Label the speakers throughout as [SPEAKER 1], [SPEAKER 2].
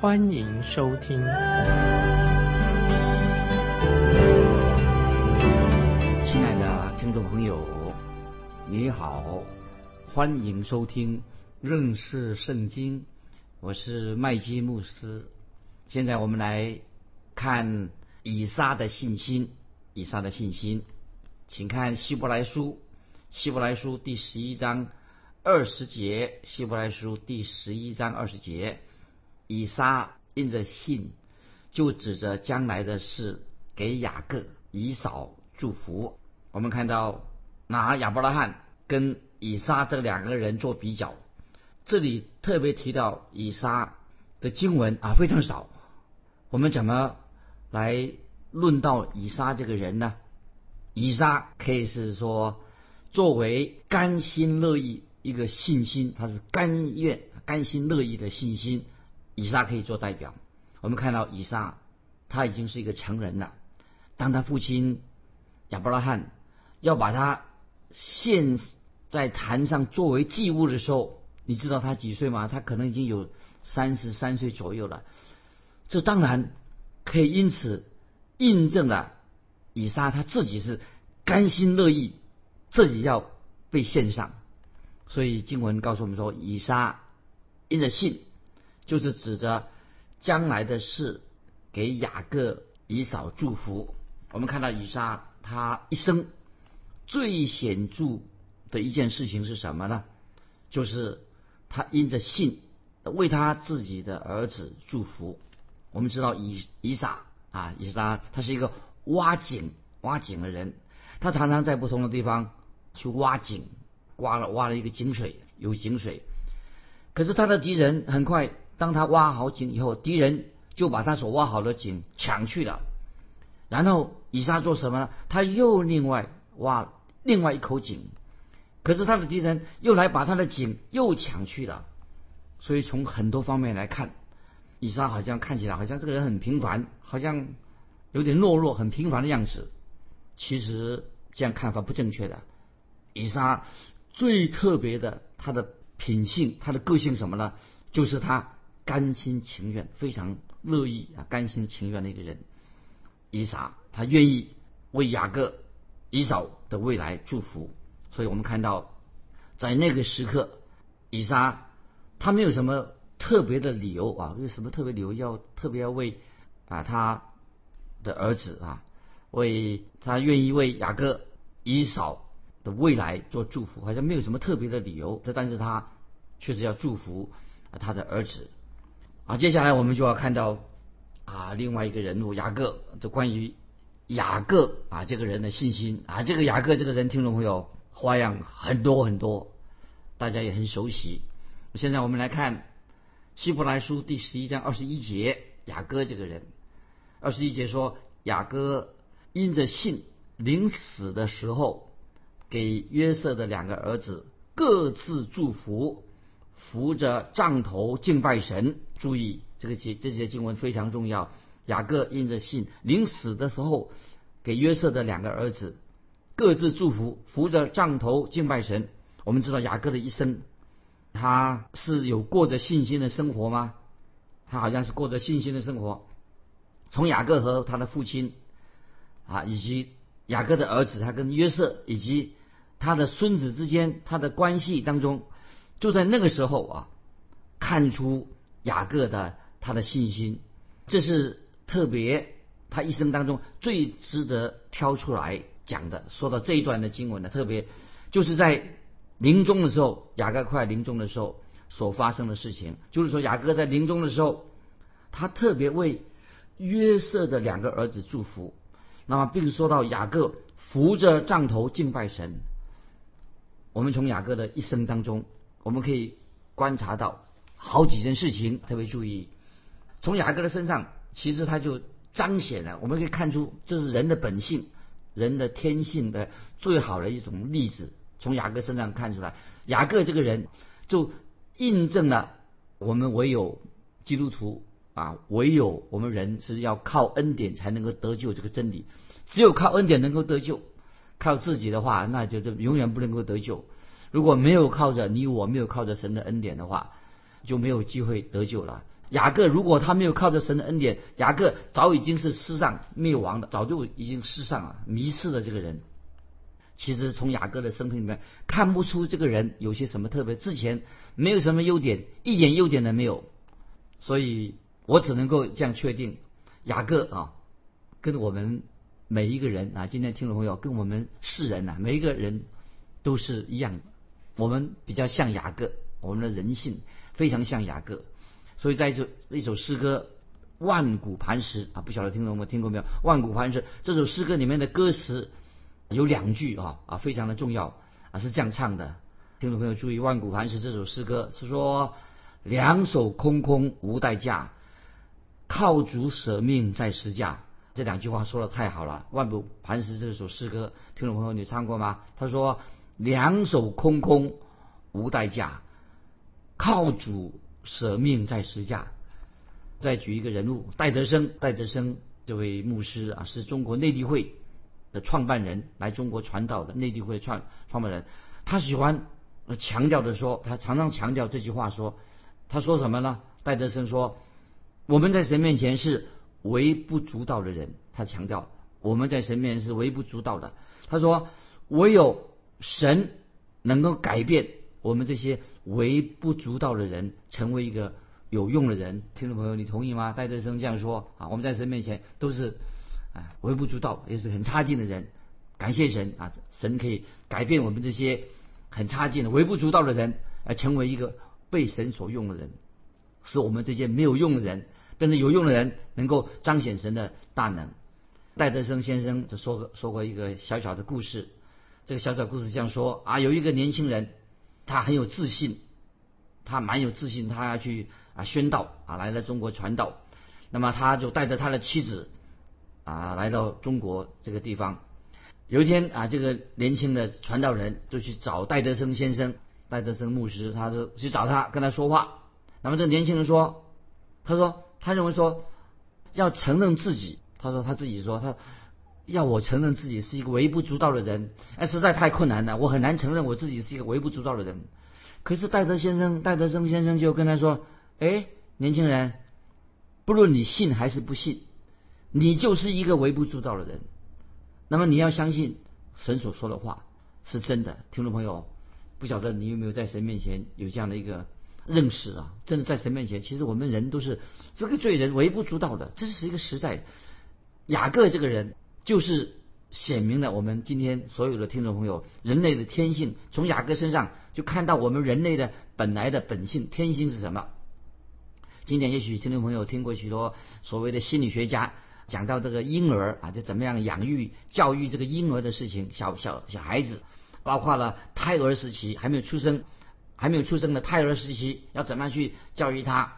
[SPEAKER 1] 欢迎收听。
[SPEAKER 2] 亲爱的听众朋友，你好，欢迎收听认识圣经，我是麦基牧师。现在我们来看以撒的信心，以撒的信心。请看希伯来书，希伯来书第十一章二十节，希伯来书第十一章二十节，以撒印着信，就指着将来的事给雅各、以扫祝福。我们看到拿亚伯拉罕跟以撒这两个人做比较，这里特别提到以撒的经文啊非常少。我们怎么来论到以撒这个人呢？以撒可以是说，作为甘心乐意一个信心，他是甘愿、甘心乐意的信心。以撒可以做代表。我们看到以撒，他已经是一个成人了。当他父亲亚伯拉罕要把他献在坛上作为祭物的时候，你知道他几岁吗？他可能已经有三十三岁左右了。这当然可以因此印证了。以撒他自己是甘心乐意，自己要被献上，所以经文告诉我们说，以撒因着信，就是指着将来的事给雅各、以扫祝福。我们看到以撒他一生最显著的一件事情是什么呢？就是他因着信为他自己的儿子祝福。我们知道以以撒啊，以撒他是一个。挖井挖井的人，他常常在不同的地方去挖井，挖了挖了一个井水，有井水。可是他的敌人很快，当他挖好井以后，敌人就把他所挖好的井抢去了。然后以撒做什么呢？他又另外挖另外一口井，可是他的敌人又来把他的井又抢去了。所以从很多方面来看，以撒好像看起来好像这个人很平凡，好像。有点懦弱、很平凡的样子，其实这样看法不正确的。以撒最特别的，他的品性、他的个性什么呢？就是他甘心情愿、非常乐意啊，甘心情愿的一个人。以撒他愿意为雅各、以扫的未来祝福，所以我们看到，在那个时刻，以撒他没有什么特别的理由啊，有什么特别理由要特别要为啊他。的儿子啊，为他愿意为雅各、以扫的未来做祝福，好像没有什么特别的理由。这但是他确实要祝福他的儿子啊。接下来我们就要看到啊另外一个人物雅各，这关于雅各啊这个人的信心啊。这个雅各这个人，听众朋友花样很多很多，大家也很熟悉。现在我们来看希伯来书第十一章二十一节，雅各这个人。二十一节说，雅各因着信，临死的时候，给约瑟的两个儿子各自祝福，扶着杖头敬拜神。注意这个节这些经文非常重要。雅各印着信，临死的时候，给约瑟的两个儿子各自祝福，扶着杖头敬拜神。我们知道雅各的一生，他是有过着信心的生活吗？他好像是过着信心的生活。从雅各和他的父亲啊，以及雅各的儿子，他跟约瑟以及他的孙子之间，他的关系当中，就在那个时候啊，看出雅各的他的信心，这是特别他一生当中最值得挑出来讲的。说到这一段的经文呢，特别就是在临终的时候，雅各快临终的时候所发生的事情，就是说雅各在临终的时候，他特别为。约瑟的两个儿子祝福，那么并说到雅各扶着杖头敬拜神。我们从雅各的一生当中，我们可以观察到好几件事情，特别注意。从雅各的身上，其实他就彰显了，我们可以看出这是人的本性、人的天性的最好的一种例子。从雅各身上看出来，雅各这个人就印证了我们唯有基督徒啊，唯有我们人是要靠恩典才能够得救这个真理。只有靠恩典能够得救，靠自己的话，那就永远不能够得救。如果没有靠着你我没有靠着神的恩典的话，就没有机会得救了。雅各如果他没有靠着神的恩典，雅各早已经是世上灭亡的，早就已经世上了迷失了这个人。其实从雅各的生平里面看不出这个人有些什么特别，之前没有什么优点，一点优点都没有。所以我只能够这样确定，雅各啊，跟我们每一个人啊，今天听众朋友跟我们世人呐，每一个人都是一样的。我们比较像雅各，我们的人性非常像雅各。所以在一首一首诗歌《万古磐石》啊，不晓得听众们听过没有？《万古磐石》这首诗歌里面的歌词。有两句啊啊非常的重要啊是这样唱的，听众朋友注意，《万古磐石》这首诗歌是说两手空空无代价，靠主舍命在施架。这两句话说的太好了，《万古磐石》这首诗歌，听众朋友你唱过吗？他说两手空空无代价，靠主舍命在施架。再举一个人物，戴德生，戴德生这位牧师啊，是中国内地会。的创办人来中国传道的内地会创创办人，他喜欢强调的说，他常常强调这句话说，他说什么呢？戴德生说，我们在神面前是微不足道的人。他强调我们在神面前是微不足道的。他说，唯有神能够改变我们这些微不足道的人，成为一个有用的人。听众朋友，你同意吗？戴德生这样说啊，我们在神面前都是。啊，微不足道，也是很差劲的人。感谢神啊，神可以改变我们这些很差劲的、微不足道的人，而成为一个被神所用的人，使我们这些没有用的人变成有用的人，能够彰显神的大能。戴德生先生就说过说过一个小小的故事，这个小小故事这样说啊，有一个年轻人，他很有自信，他蛮有自信，他要去啊宣道啊，来了中国传道，那么他就带着他的妻子。啊，来到中国这个地方，有一天啊，这个年轻的传道人就去找戴德生先生、戴德生牧师，他就去找他跟他说话。那么这年轻人说，他说他认为说要承认自己，他说他自己说他要我承认自己是一个微不足道的人，哎，实在太困难了，我很难承认我自己是一个微不足道的人。可是戴德先生、戴德生先生就跟他说，哎，年轻人，不论你信还是不信。你就是一个微不足道的人，那么你要相信神所说的话是真的。听众朋友，不晓得你有没有在神面前有这样的一个认识啊？真的在神面前，其实我们人都是这个罪人，微不足道的。这是一个实在。雅各这个人就是显明了我们今天所有的听众朋友人类的天性。从雅各身上就看到我们人类的本来的本性天性是什么。今天也许听众朋友听过许多所谓的心理学家。讲到这个婴儿啊，就怎么样养育、教育这个婴儿的事情，小小小孩子，包括了胎儿时期还没有出生、还没有出生的胎儿时期，要怎么样去教育他？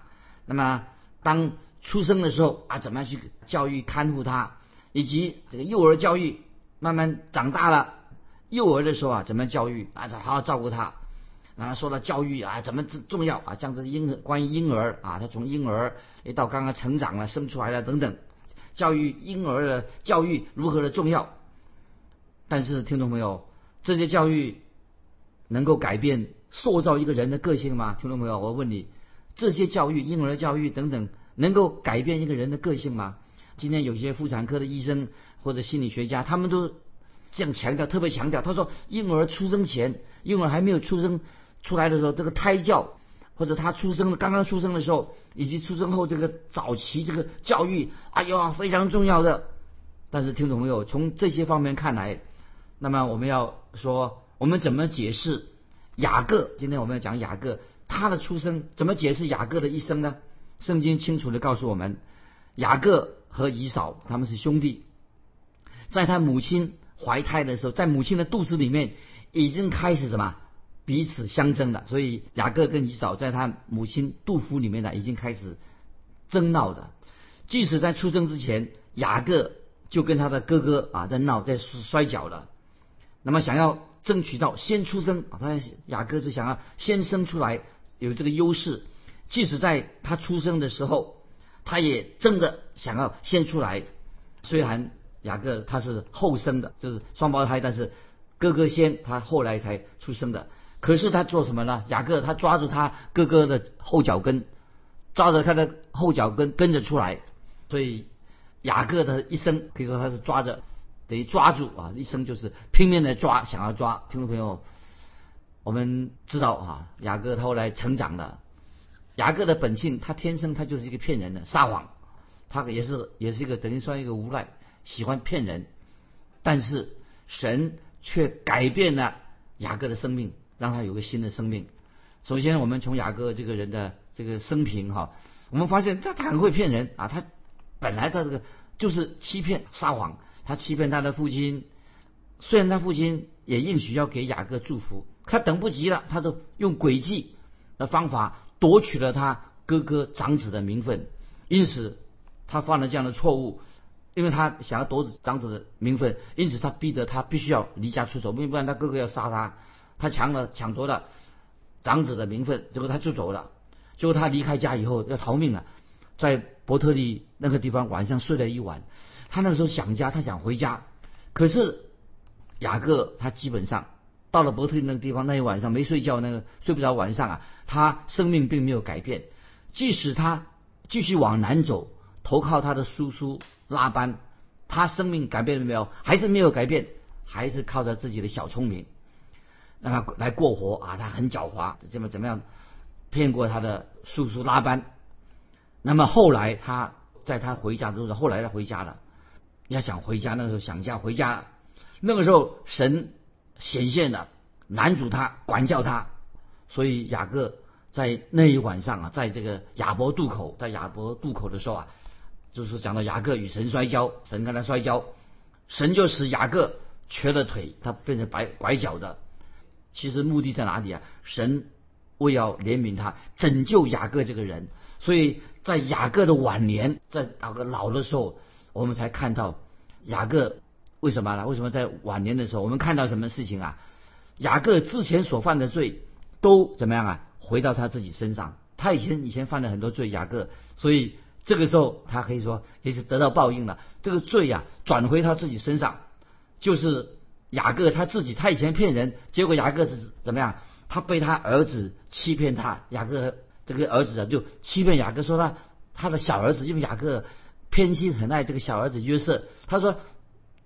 [SPEAKER 2] 那么当出生的时候啊，怎么样去教育、看护他？以及这个幼儿教育，慢慢长大了，幼儿的时候啊，怎么教育啊？好好照顾他。然后说到教育啊，怎么重要啊？像这婴儿，关于婴儿啊，他从婴儿一到刚刚成长了、生出来了等等。教育婴儿的教育如何的重要？但是听众朋友，这些教育能够改变、塑造一个人的个性吗？听众朋友，我问你，这些教育、婴儿教育等等，能够改变一个人的个性吗？今天有些妇产科的医生或者心理学家，他们都这样强调，特别强调，他说，婴儿出生前，婴儿还没有出生出来的时候，这个胎教。或者他出生刚刚出生的时候，以及出生后这个早期这个教育，哎呦非常重要的。但是听众朋友，从这些方面看来，那么我们要说，我们怎么解释雅各？今天我们要讲雅各他的出生，怎么解释雅各的一生呢？圣经清楚的告诉我们，雅各和以扫他们是兄弟，在他母亲怀胎的时候，在母亲的肚子里面已经开始什么？彼此相争了，所以雅各跟以扫在他母亲杜甫里面呢，已经开始争闹的。即使在出生之前，雅各就跟他的哥哥啊在闹，在摔跤了。那么想要争取到先出生啊，他雅各就想要先生出来，有这个优势。即使在他出生的时候，他也争着想要先出来。虽然雅各他是后生的，就是双胞胎，但是哥哥先，他后来才出生的。可是他做什么呢？雅各他抓住他哥哥的后脚跟，抓着他的后脚跟跟着出来。所以雅各的一生可以说他是抓着，等于抓住啊，一生就是拼命的抓，想要抓。听众朋友，我们知道啊，雅各他后来成长了。雅各的本性，他天生他就是一个骗人的，撒谎。他也是也是一个等于说一个无赖，喜欢骗人。但是神却改变了雅各的生命。让他有个新的生命。首先，我们从雅各这个人的这个生平哈，我们发现他他很会骗人啊。他本来他这个就是欺骗撒谎，他欺骗他的父亲。虽然他父亲也应许要给雅各祝福，他等不及了，他就用诡计的方法夺取了他哥哥长子的名分。因此，他犯了这样的错误，因为他想要夺长子的名分，因此他逼得他必须要离家出走，不然他哥哥要杀他。他抢了抢夺了长子的名分，结果他就走了。结果他离开家以后要逃命了，在伯特利那个地方晚上睡了一晚。他那时候想家，他想回家。可是雅各他基本上到了伯特那个地方那一晚上没睡觉，那个睡不着晚上啊，他生命并没有改变。即使他继续往南走，投靠他的叔叔拉班，他生命改变了没有？还是没有改变，还是靠着自己的小聪明。让他来过活啊，他很狡猾，怎么怎么样骗过他的叔叔拉班。那么后来他在他回家的路上，后来他回家了，要想回家，那个时候想家回家，那个时候神显现了，拦阻他，管教他。所以雅各在那一晚上啊，在这个亚伯渡口，在亚伯渡口的时候啊，就是讲到雅各与神摔跤，神跟他摔跤，神就使雅各瘸了腿，他变成白拐脚的。其实目的在哪里啊？神为要怜悯他，拯救雅各这个人，所以在雅各的晚年，在那个老的时候，我们才看到雅各为什么呢？为什么在晚年的时候，我们看到什么事情啊？雅各之前所犯的罪都怎么样啊？回到他自己身上。他以前以前犯了很多罪，雅各，所以这个时候他可以说也是得到报应了。这个罪呀，转回他自己身上，就是。雅各他自己，他以前骗人，结果雅各是怎么样？他被他儿子欺骗他，雅各这个儿子啊，就欺骗雅各，说他他的小儿子，因为雅各偏心很爱这个小儿子约瑟，他说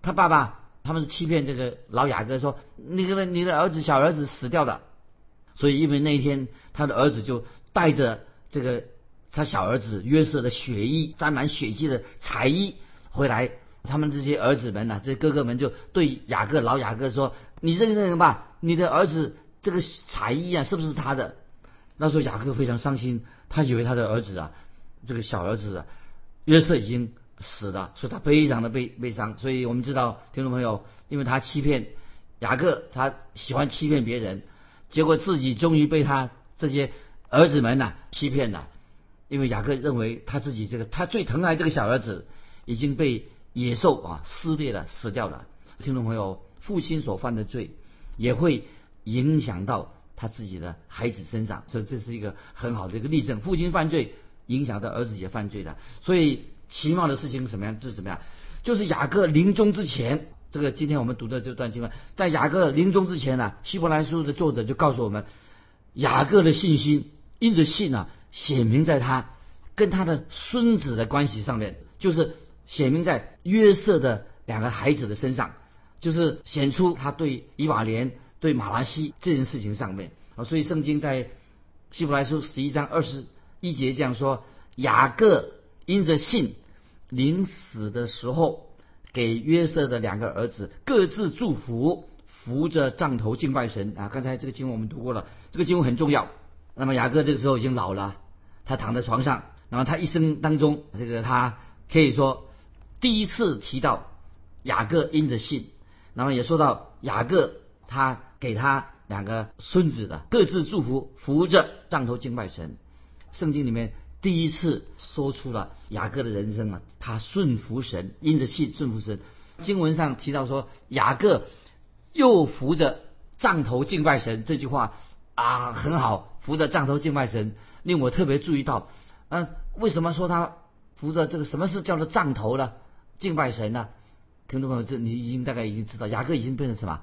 [SPEAKER 2] 他爸爸他们欺骗这个老雅各，说那个你的儿子小儿子死掉了，所以因为那一天他的儿子就带着这个他小儿子约瑟的血衣沾满血迹的彩衣回来。他们这些儿子们呐，这哥哥们就对雅各老雅各说：“你认认吧，你的儿子这个彩衣啊，是不是他的？”那时候雅各非常伤心，他以为他的儿子啊，这个小儿子啊，约瑟已经死的，所以他非常的悲悲伤。所以我们知道，听众朋友，因为他欺骗雅各，他喜欢欺骗别人，结果自己终于被他这些儿子们呐欺骗了。因为雅各认为他自己这个他最疼爱这个小儿子已经被。野兽啊，撕裂了，死掉了。听众朋友，父亲所犯的罪也会影响到他自己的孩子身上，所以这是一个很好的一个例证。父亲犯罪，影响到儿子也犯罪的。所以奇妙的事情是什么样？就是什么样？就是雅各临终之前，这个今天我们读的这段经文，在雅各临终之前呢，希伯来书的作者就告诉我们，雅各的信心，因着信啊，显明在他跟他的孙子的关系上面，就是。显明在约瑟的两个孩子的身上，就是显出他对以瓦莲、对马拉西这件事情上面啊。所以圣经在希伯来书十一章二十一节这样说：雅各因着信，临死的时候给约瑟的两个儿子各自祝福，扶着杖头敬拜神啊。刚才这个经文我们读过了，这个经文很重要。那么雅各这个时候已经老了，他躺在床上，然后他一生当中，这个他可以说。第一次提到雅各因着信，那么也说到雅各他给他两个孙子的各自祝福，扶着杖头敬拜神。圣经里面第一次说出了雅各的人生啊，他顺服神，因着信顺服神。经文上提到说，雅各又扶着杖头敬拜神，这句话啊很好，扶着杖头敬拜神，令我特别注意到。嗯，为什么说他扶着这个？什么是叫做杖头呢？敬拜神呢？听众朋友，这你已经大概已经知道，雅各已经变成什么？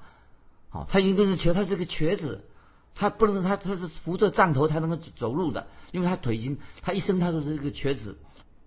[SPEAKER 2] 好，他已经变成瘸，他是个瘸子，他不能，他他是扶着杖头才能够走路的，因为他腿已经，他一生他都是一个瘸子，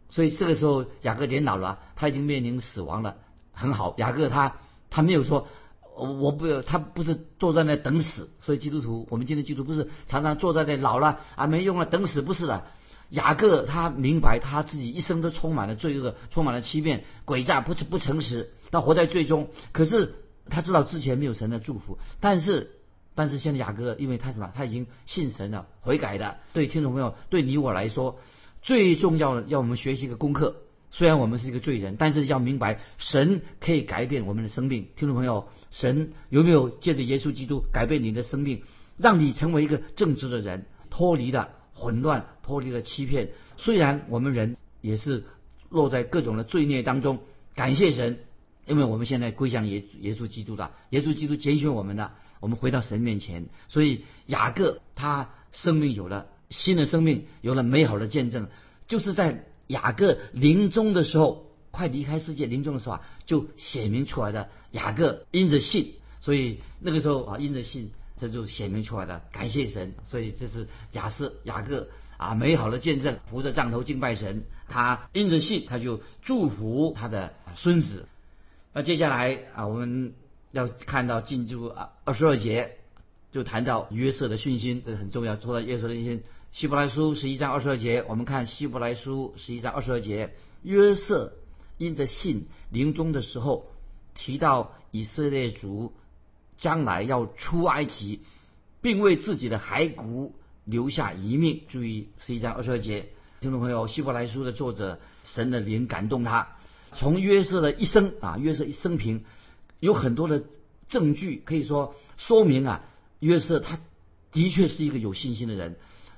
[SPEAKER 2] 所以这个时候雅各年老了，他已经面临死亡了。很好，雅各他他没有说，我不他不是坐在那等死，所以基督徒，我们今天基督徒不是常常坐在那老了啊没用了等死，不是的。雅各他明白他自己一生都充满了罪恶，充满了欺骗、诡诈，不诚不诚实，他活在最终。可是他知道之前没有神的祝福，但是但是现在雅各，因为他什么？他已经信神了，悔改的。对听众朋友，对你我来说，最重要的要我们学习一个功课。虽然我们是一个罪人，但是要明白神可以改变我们的生命。听众朋友，神有没有借着耶稣基督改变你的生命，让你成为一个正直的人，脱离了？混乱脱离了欺骗，虽然我们人也是落在各种的罪孽当中，感谢神，因为我们现在归向耶耶稣基督的，耶稣基督拣选我们的，我们回到神面前，所以雅各他生命有了新的生命，有了美好的见证，就是在雅各临终的时候，快离开世界临终的时候啊，就显明出来的雅各因着信，所以那个时候啊因着信。这就显明出来的，感谢神，所以这是雅斯雅各啊美好的见证，扶着杖头敬拜神，他因着信，他就祝福他的孙子。那接下来啊，我们要看到进入啊二十二节，就谈到约瑟的信心，这很重要。说到约瑟的信心，希伯来书十一章二十二节，我们看希伯来书十一章二十二节，约瑟因着信临终的时候提到以色列族。将来要出埃及，并为自己的骸骨留下遗命。注意十一章二十二节，听众朋友，希伯来书的作者神的灵感动他，从约瑟的一生啊，约瑟一生平有很多的证据，可以说说明啊，约瑟他的确是一个有信心的人，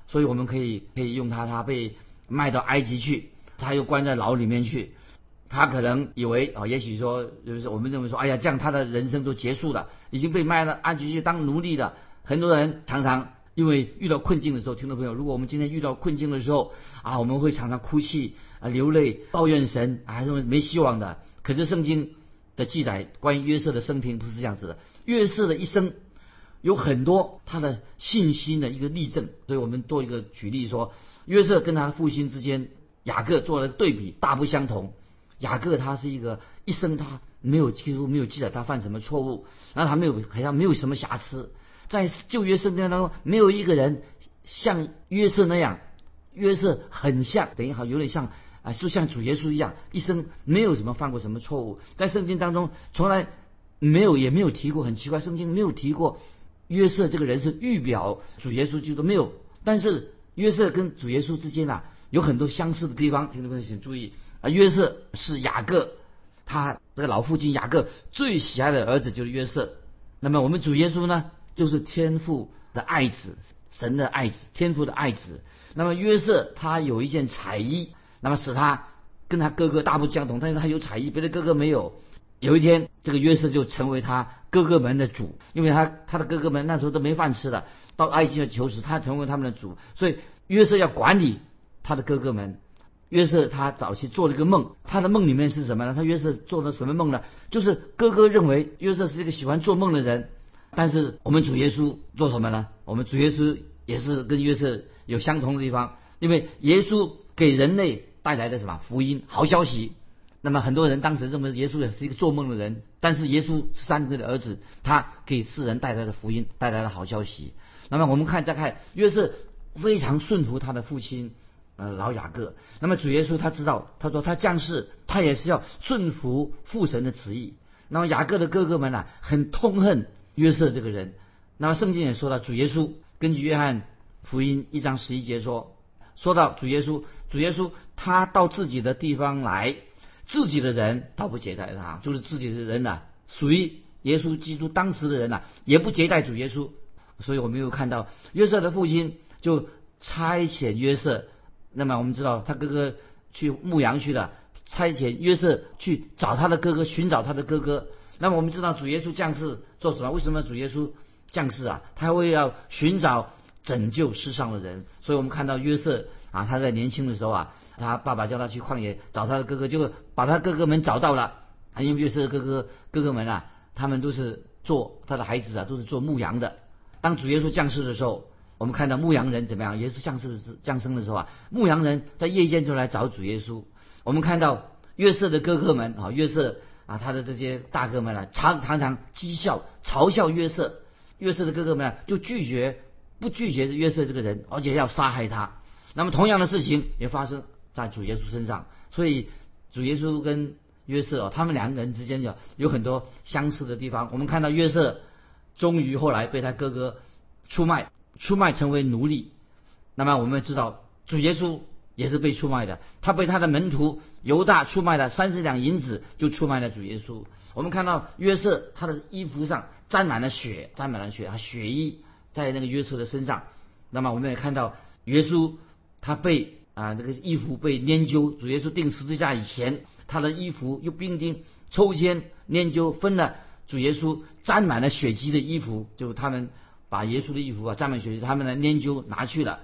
[SPEAKER 2] 所以我们可以可以用他，他被卖到埃及去，他又关在牢里面去。他可能以为啊，也许说，就是我们认为说，哎呀，这样他的人生都结束了，已经被卖了，安吉去当奴隶的。很多人常常因为遇到困境的时候，听众朋友，如果我们今天遇到困境的时候啊，我们会常常哭泣啊，流泪，抱怨神啊，认为没希望的。可是圣经的记载关于约瑟的生平不是这样子的，约瑟的一生有很多他的信心的一个例证。所以我们做一个举例说，约瑟跟他父亲之间雅各做了对比，大不相同。雅各他是一个一生他没有几乎没有记载他犯什么错误，然后他没有好像没有什么瑕疵，在旧约圣经当中没有一个人像约瑟那样，约瑟很像，等于好有点像啊，就像主耶稣一样，一生没有什么犯过什么错误，在圣经当中从来没有也没有提过，很奇怪，圣经没有提过约瑟这个人是预表主耶稣基督没有，但是约瑟跟主耶稣之间啊有很多相似的地方，听众朋友请注意。啊，约瑟是雅各，他这个老父亲雅各最喜爱的儿子就是约瑟。那么我们主耶稣呢，就是天父的爱子，神的爱子，天父的爱子。那么约瑟他有一件彩衣，那么使他跟他哥哥大不相同，但是他有才艺，别的哥哥没有。有一天，这个约瑟就成为他哥哥们的主，因为他他的哥哥们那时候都没饭吃的，到埃及求食，他成为他们的主，所以约瑟要管理他的哥哥们。约瑟他早期做了一个梦，他的梦里面是什么呢？他约瑟做了什么梦呢？就是哥哥认为约瑟是一个喜欢做梦的人，但是我们主耶稣做什么呢？我们主耶稣也是跟约瑟有相同的地方，因为耶稣给人类带来的什么福音、好消息。那么很多人当时认为耶稣也是一个做梦的人，但是耶稣是三哥的儿子，他给世人带来的福音、带来了好消息。那么我们看再看约瑟非常顺服他的父亲。呃，老雅各，那么主耶稣他知道，他说他降世，他也是要顺服父神的旨意。那么雅各的哥哥们呢，很痛恨约瑟这个人。那么圣经也说到，主耶稣根据约翰福音一章十一节说，说到主耶稣，主耶稣他到自己的地方来，自己的人倒不接待他，就是自己的人呐，属于耶稣基督当时的人呐，也不接待主耶稣。所以我们又看到约瑟的父亲就差遣约瑟。那么我们知道他哥哥去牧羊去了，差遣约瑟去找他的哥哥，寻找他的哥哥。那么我们知道主耶稣降世做什么？为什么主耶稣降世啊？他会要寻找拯救世上的人。所以我们看到约瑟啊，他在年轻的时候啊，他爸爸叫他去旷野找他的哥哥，结果把他哥哥们找到了。因为约瑟的哥哥哥哥们啊，他们都是做他的孩子啊，都是做牧羊的。当主耶稣降世的时候，我们看到牧羊人怎么样？耶稣降世降生的时候啊，牧羊人在夜间就来找主耶稣。我们看到约瑟的哥哥们啊，约瑟啊，他的这些大哥们啊，常常常讥笑、嘲笑约瑟。约瑟的哥哥们啊，就拒绝不拒绝约瑟这个人，而且要杀害他。那么同样的事情也发生在主耶稣身上。所以主耶稣跟约瑟哦，他们两个人之间有有很多相似的地方。我们看到约瑟终于后来被他哥哥出卖，出卖成为奴隶。那么我们知道主耶稣也是被出卖的，他被他的门徒犹大出卖了三十两银子，就出卖了主耶稣。我们看到约瑟他的衣服上沾满了血，沾满了血，啊，血衣在那个约瑟的身上。那么我们也看到耶稣他被啊那个衣服被研究，主耶稣钉十字架以前。他的衣服用兵丁抽签研究分了主耶稣沾满了血迹的衣服，就是他们把耶稣的衣服啊沾满血迹，他们来研究拿去了。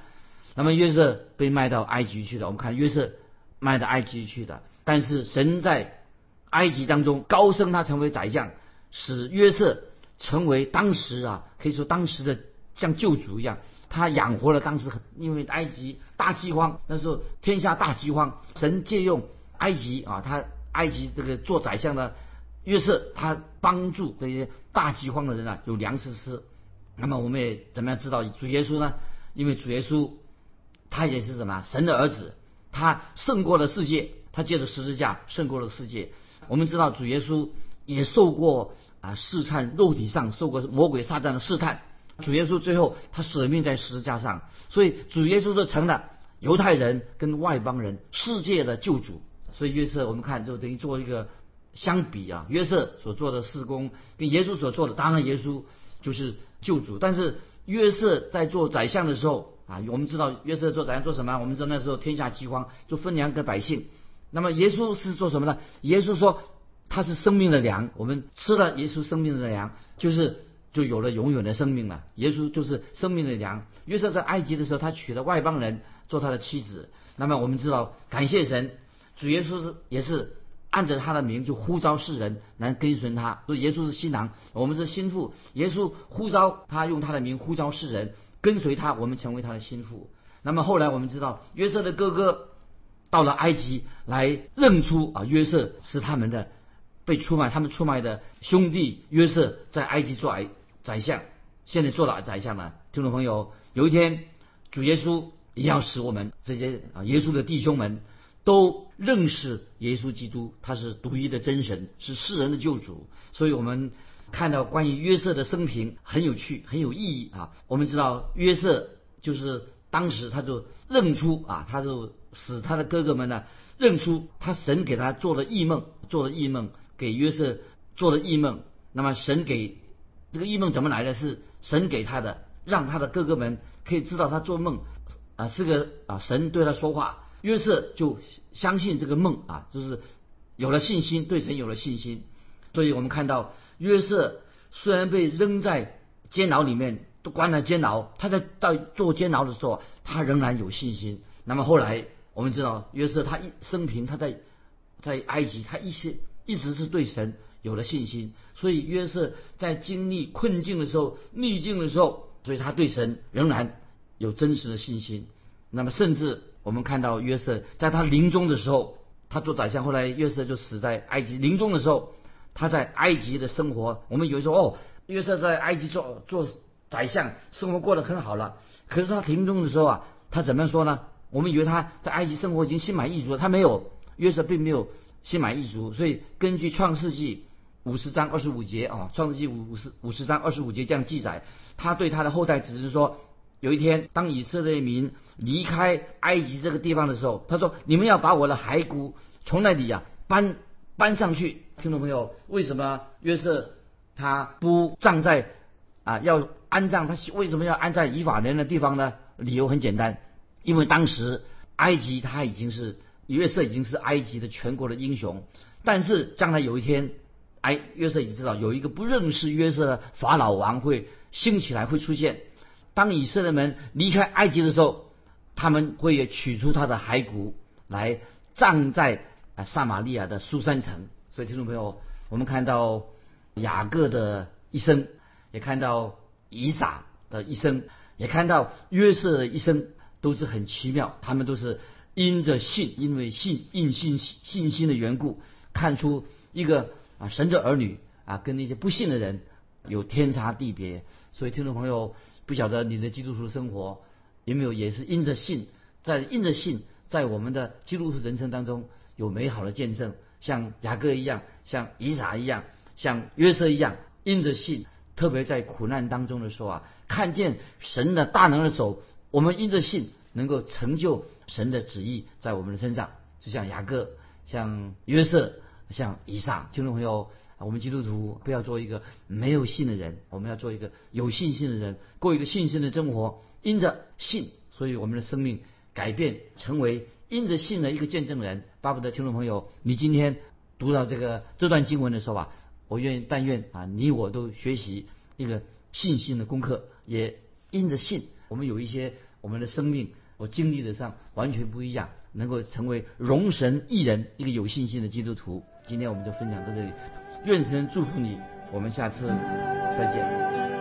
[SPEAKER 2] 那么约瑟被卖到埃及去了。我们看约瑟卖到埃及去的，但是神在埃及当中高升他成为宰相，使约瑟成为当时啊可以说当时的像救主一样，他养活了当时因为埃及大饥荒，那时候天下大饥荒，神借用。埃及啊，他埃及这个做宰相的约瑟，他帮助这些大饥荒的人啊有粮食吃。那么我们也怎么样知道主耶稣呢？因为主耶稣他也是什么神的儿子，他胜过了世界，他借着十字架胜过了世界。我们知道主耶稣也受过啊试探，肉体上受过魔鬼撒旦的试探。主耶稣最后他舍命在十字架上，所以主耶稣就成了犹太人跟外邦人世界的救主。所以约瑟，我们看就等于做一个相比啊，约瑟所做的事工跟耶稣所做的，当然耶稣就是救主。但是约瑟在做宰相的时候啊，我们知道约瑟做宰相做什么？我们知道那时候天下饥荒，就分粮给百姓。那么耶稣是做什么呢？耶稣说他是生命的粮，我们吃了耶稣生命的粮，就是就有了永远的生命了。耶稣就是生命的粮。约瑟在埃及的时候，他娶了外邦人做他的妻子。那么我们知道，感谢神。主耶稣是也是按着他的名就呼召世人来跟随他，所以耶稣是新郎，我们是心腹。耶稣呼召他用他的名呼召世人跟随他，我们成为他的心腹。那么后来我们知道约瑟的哥哥到了埃及来认出啊约瑟是他们的被出卖，他们出卖的兄弟约瑟在埃及做宰相，现在做了宰相了。听众朋友，有一天主耶稣也要使我们这些啊耶稣的弟兄们。都认识耶稣基督，他是独一的真神，是世人的救主。所以，我们看到关于约瑟的生平很有趣，很有意义啊。我们知道约瑟就是当时他就认出啊，他就使他的哥哥们呢认出他神给他做了异梦，做了异梦给约瑟做了异梦。那么神给这个异梦怎么来的？是神给他的，让他的哥哥们可以知道他做梦啊是个啊神对他说话。约瑟就相信这个梦啊，就是有了信心，对神有了信心。所以我们看到约瑟虽然被扔在监牢里面，都关了监牢，他在到做监牢的时候，他仍然有信心。那么后来我们知道，约瑟他一生平他在在埃及，他一些一直是对神有了信心。所以约瑟在经历困境的时候、逆境的时候，所以他对神仍然有真实的信心。那么甚至。我们看到约瑟在他临终的时候，他做宰相，后来约瑟就死在埃及。临终的时候，他在埃及的生活，我们以为说哦，约瑟在埃及做做宰相，生活过得很好了。可是他临终的时候啊，他怎么样说呢？我们以为他在埃及生活已经心满意足了，他没有，约瑟并没有心满意足。所以根据创世纪五十章二十五节啊，创世纪五五十五十章二十五节这样记载，他对他的后代只是说。有一天，当以色列民离开埃及这个地方的时候，他说：“你们要把我的骸骨从那里啊搬搬上去。”听众朋友，为什么约瑟他不葬在啊要安葬他为什么要安在以法莲的地方呢？理由很简单，因为当时埃及他已经是约瑟已经是埃及的全国的英雄，但是将来有一天，埃约瑟已经知道有一个不认识约瑟的法老王会兴起来会出现。当以色列人离开埃及的时候，他们会取出他的骸骨来葬在啊撒玛利亚的苏珊城。所以听众朋友，我们看到雅各的一生，也看到以撒的一生，也看到约瑟的一生，都是很奇妙。他们都是因着信，因为信因信信心的缘故，看出一个啊神的儿女啊跟那些不信的人有天差地别。所以听众朋友。不晓得你的基督徒生活有没有也是因着信，在因着信，在我们的基督徒人生当中有美好的见证，像雅各一样，像以撒一样，像约瑟一样，因着信，特别在苦难当中的时候啊，看见神的大能的手，我们因着信能够成就神的旨意在我们的身上，就像雅各，像约瑟，像以上，听众朋友。我们基督徒不要做一个没有信的人，我们要做一个有信心的人，过一个信心的生活。因着信，所以我们的生命改变，成为因着信的一个见证人。巴不得听众朋友，你今天读到这个这段经文的时候啊，我愿意但愿啊，你我都学习一个信心的功课，也因着信，我们有一些我们的生命我经历的上完全不一样，能够成为荣神一人，一个有信心的基督徒。今天我们就分享到这里。愿神祝福你，我们下次再见。